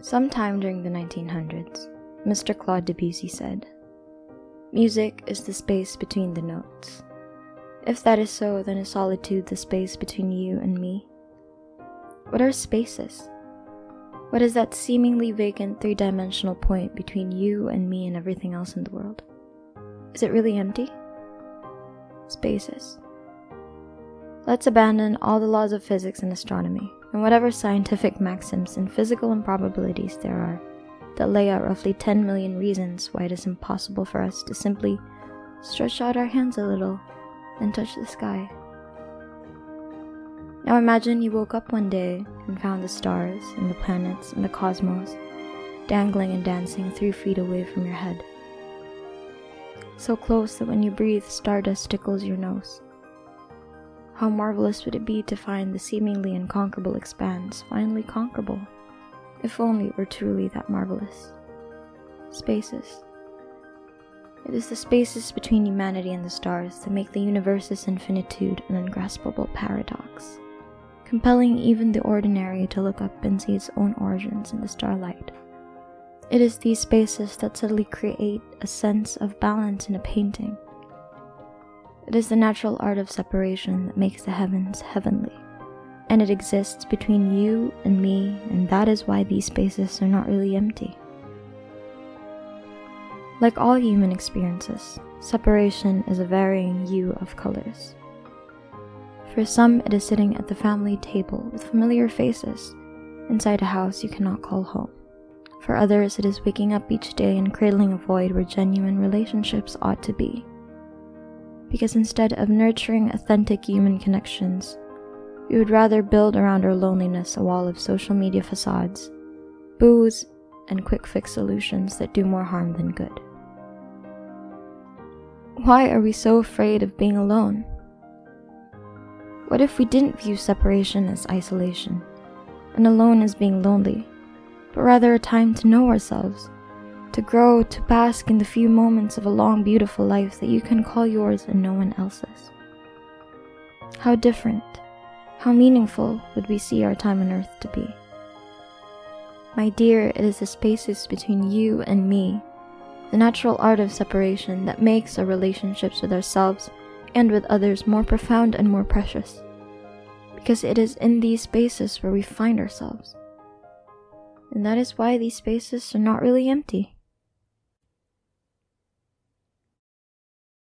Sometime during the 1900s, Mr. Claude Debussy said, Music is the space between the notes. If that is so, then is solitude the space between you and me? What are spaces? What is that seemingly vacant three dimensional point between you and me and everything else in the world? Is it really empty? Spaces. Let's abandon all the laws of physics and astronomy, and whatever scientific maxims and physical improbabilities there are that lay out roughly 10 million reasons why it is impossible for us to simply stretch out our hands a little and touch the sky. Now imagine you woke up one day and found the stars and the planets and the cosmos dangling and dancing three feet away from your head. So close that when you breathe, stardust tickles your nose. How marvelous would it be to find the seemingly unconquerable expanse finally conquerable, if only it were truly that marvelous. Spaces. It is the spaces between humanity and the stars that make the universe's infinitude an ungraspable paradox compelling even the ordinary to look up and see its own origins in the starlight. It is these spaces that subtly create a sense of balance in a painting. It is the natural art of separation that makes the heavens heavenly, and it exists between you and me, and that is why these spaces are not really empty. Like all human experiences, separation is a varying hue of colors. For some, it is sitting at the family table with familiar faces inside a house you cannot call home. For others, it is waking up each day and cradling a void where genuine relationships ought to be. Because instead of nurturing authentic human connections, we would rather build around our loneliness a wall of social media facades, booze, and quick fix solutions that do more harm than good. Why are we so afraid of being alone? What if we didn't view separation as isolation, and alone as being lonely, but rather a time to know ourselves, to grow, to bask in the few moments of a long, beautiful life that you can call yours and no one else's? How different, how meaningful would we see our time on earth to be? My dear, it is the spaces between you and me, the natural art of separation that makes our relationships with ourselves and with others more profound and more precious. Because it is in these spaces where we find ourselves. And that is why these spaces are not really empty.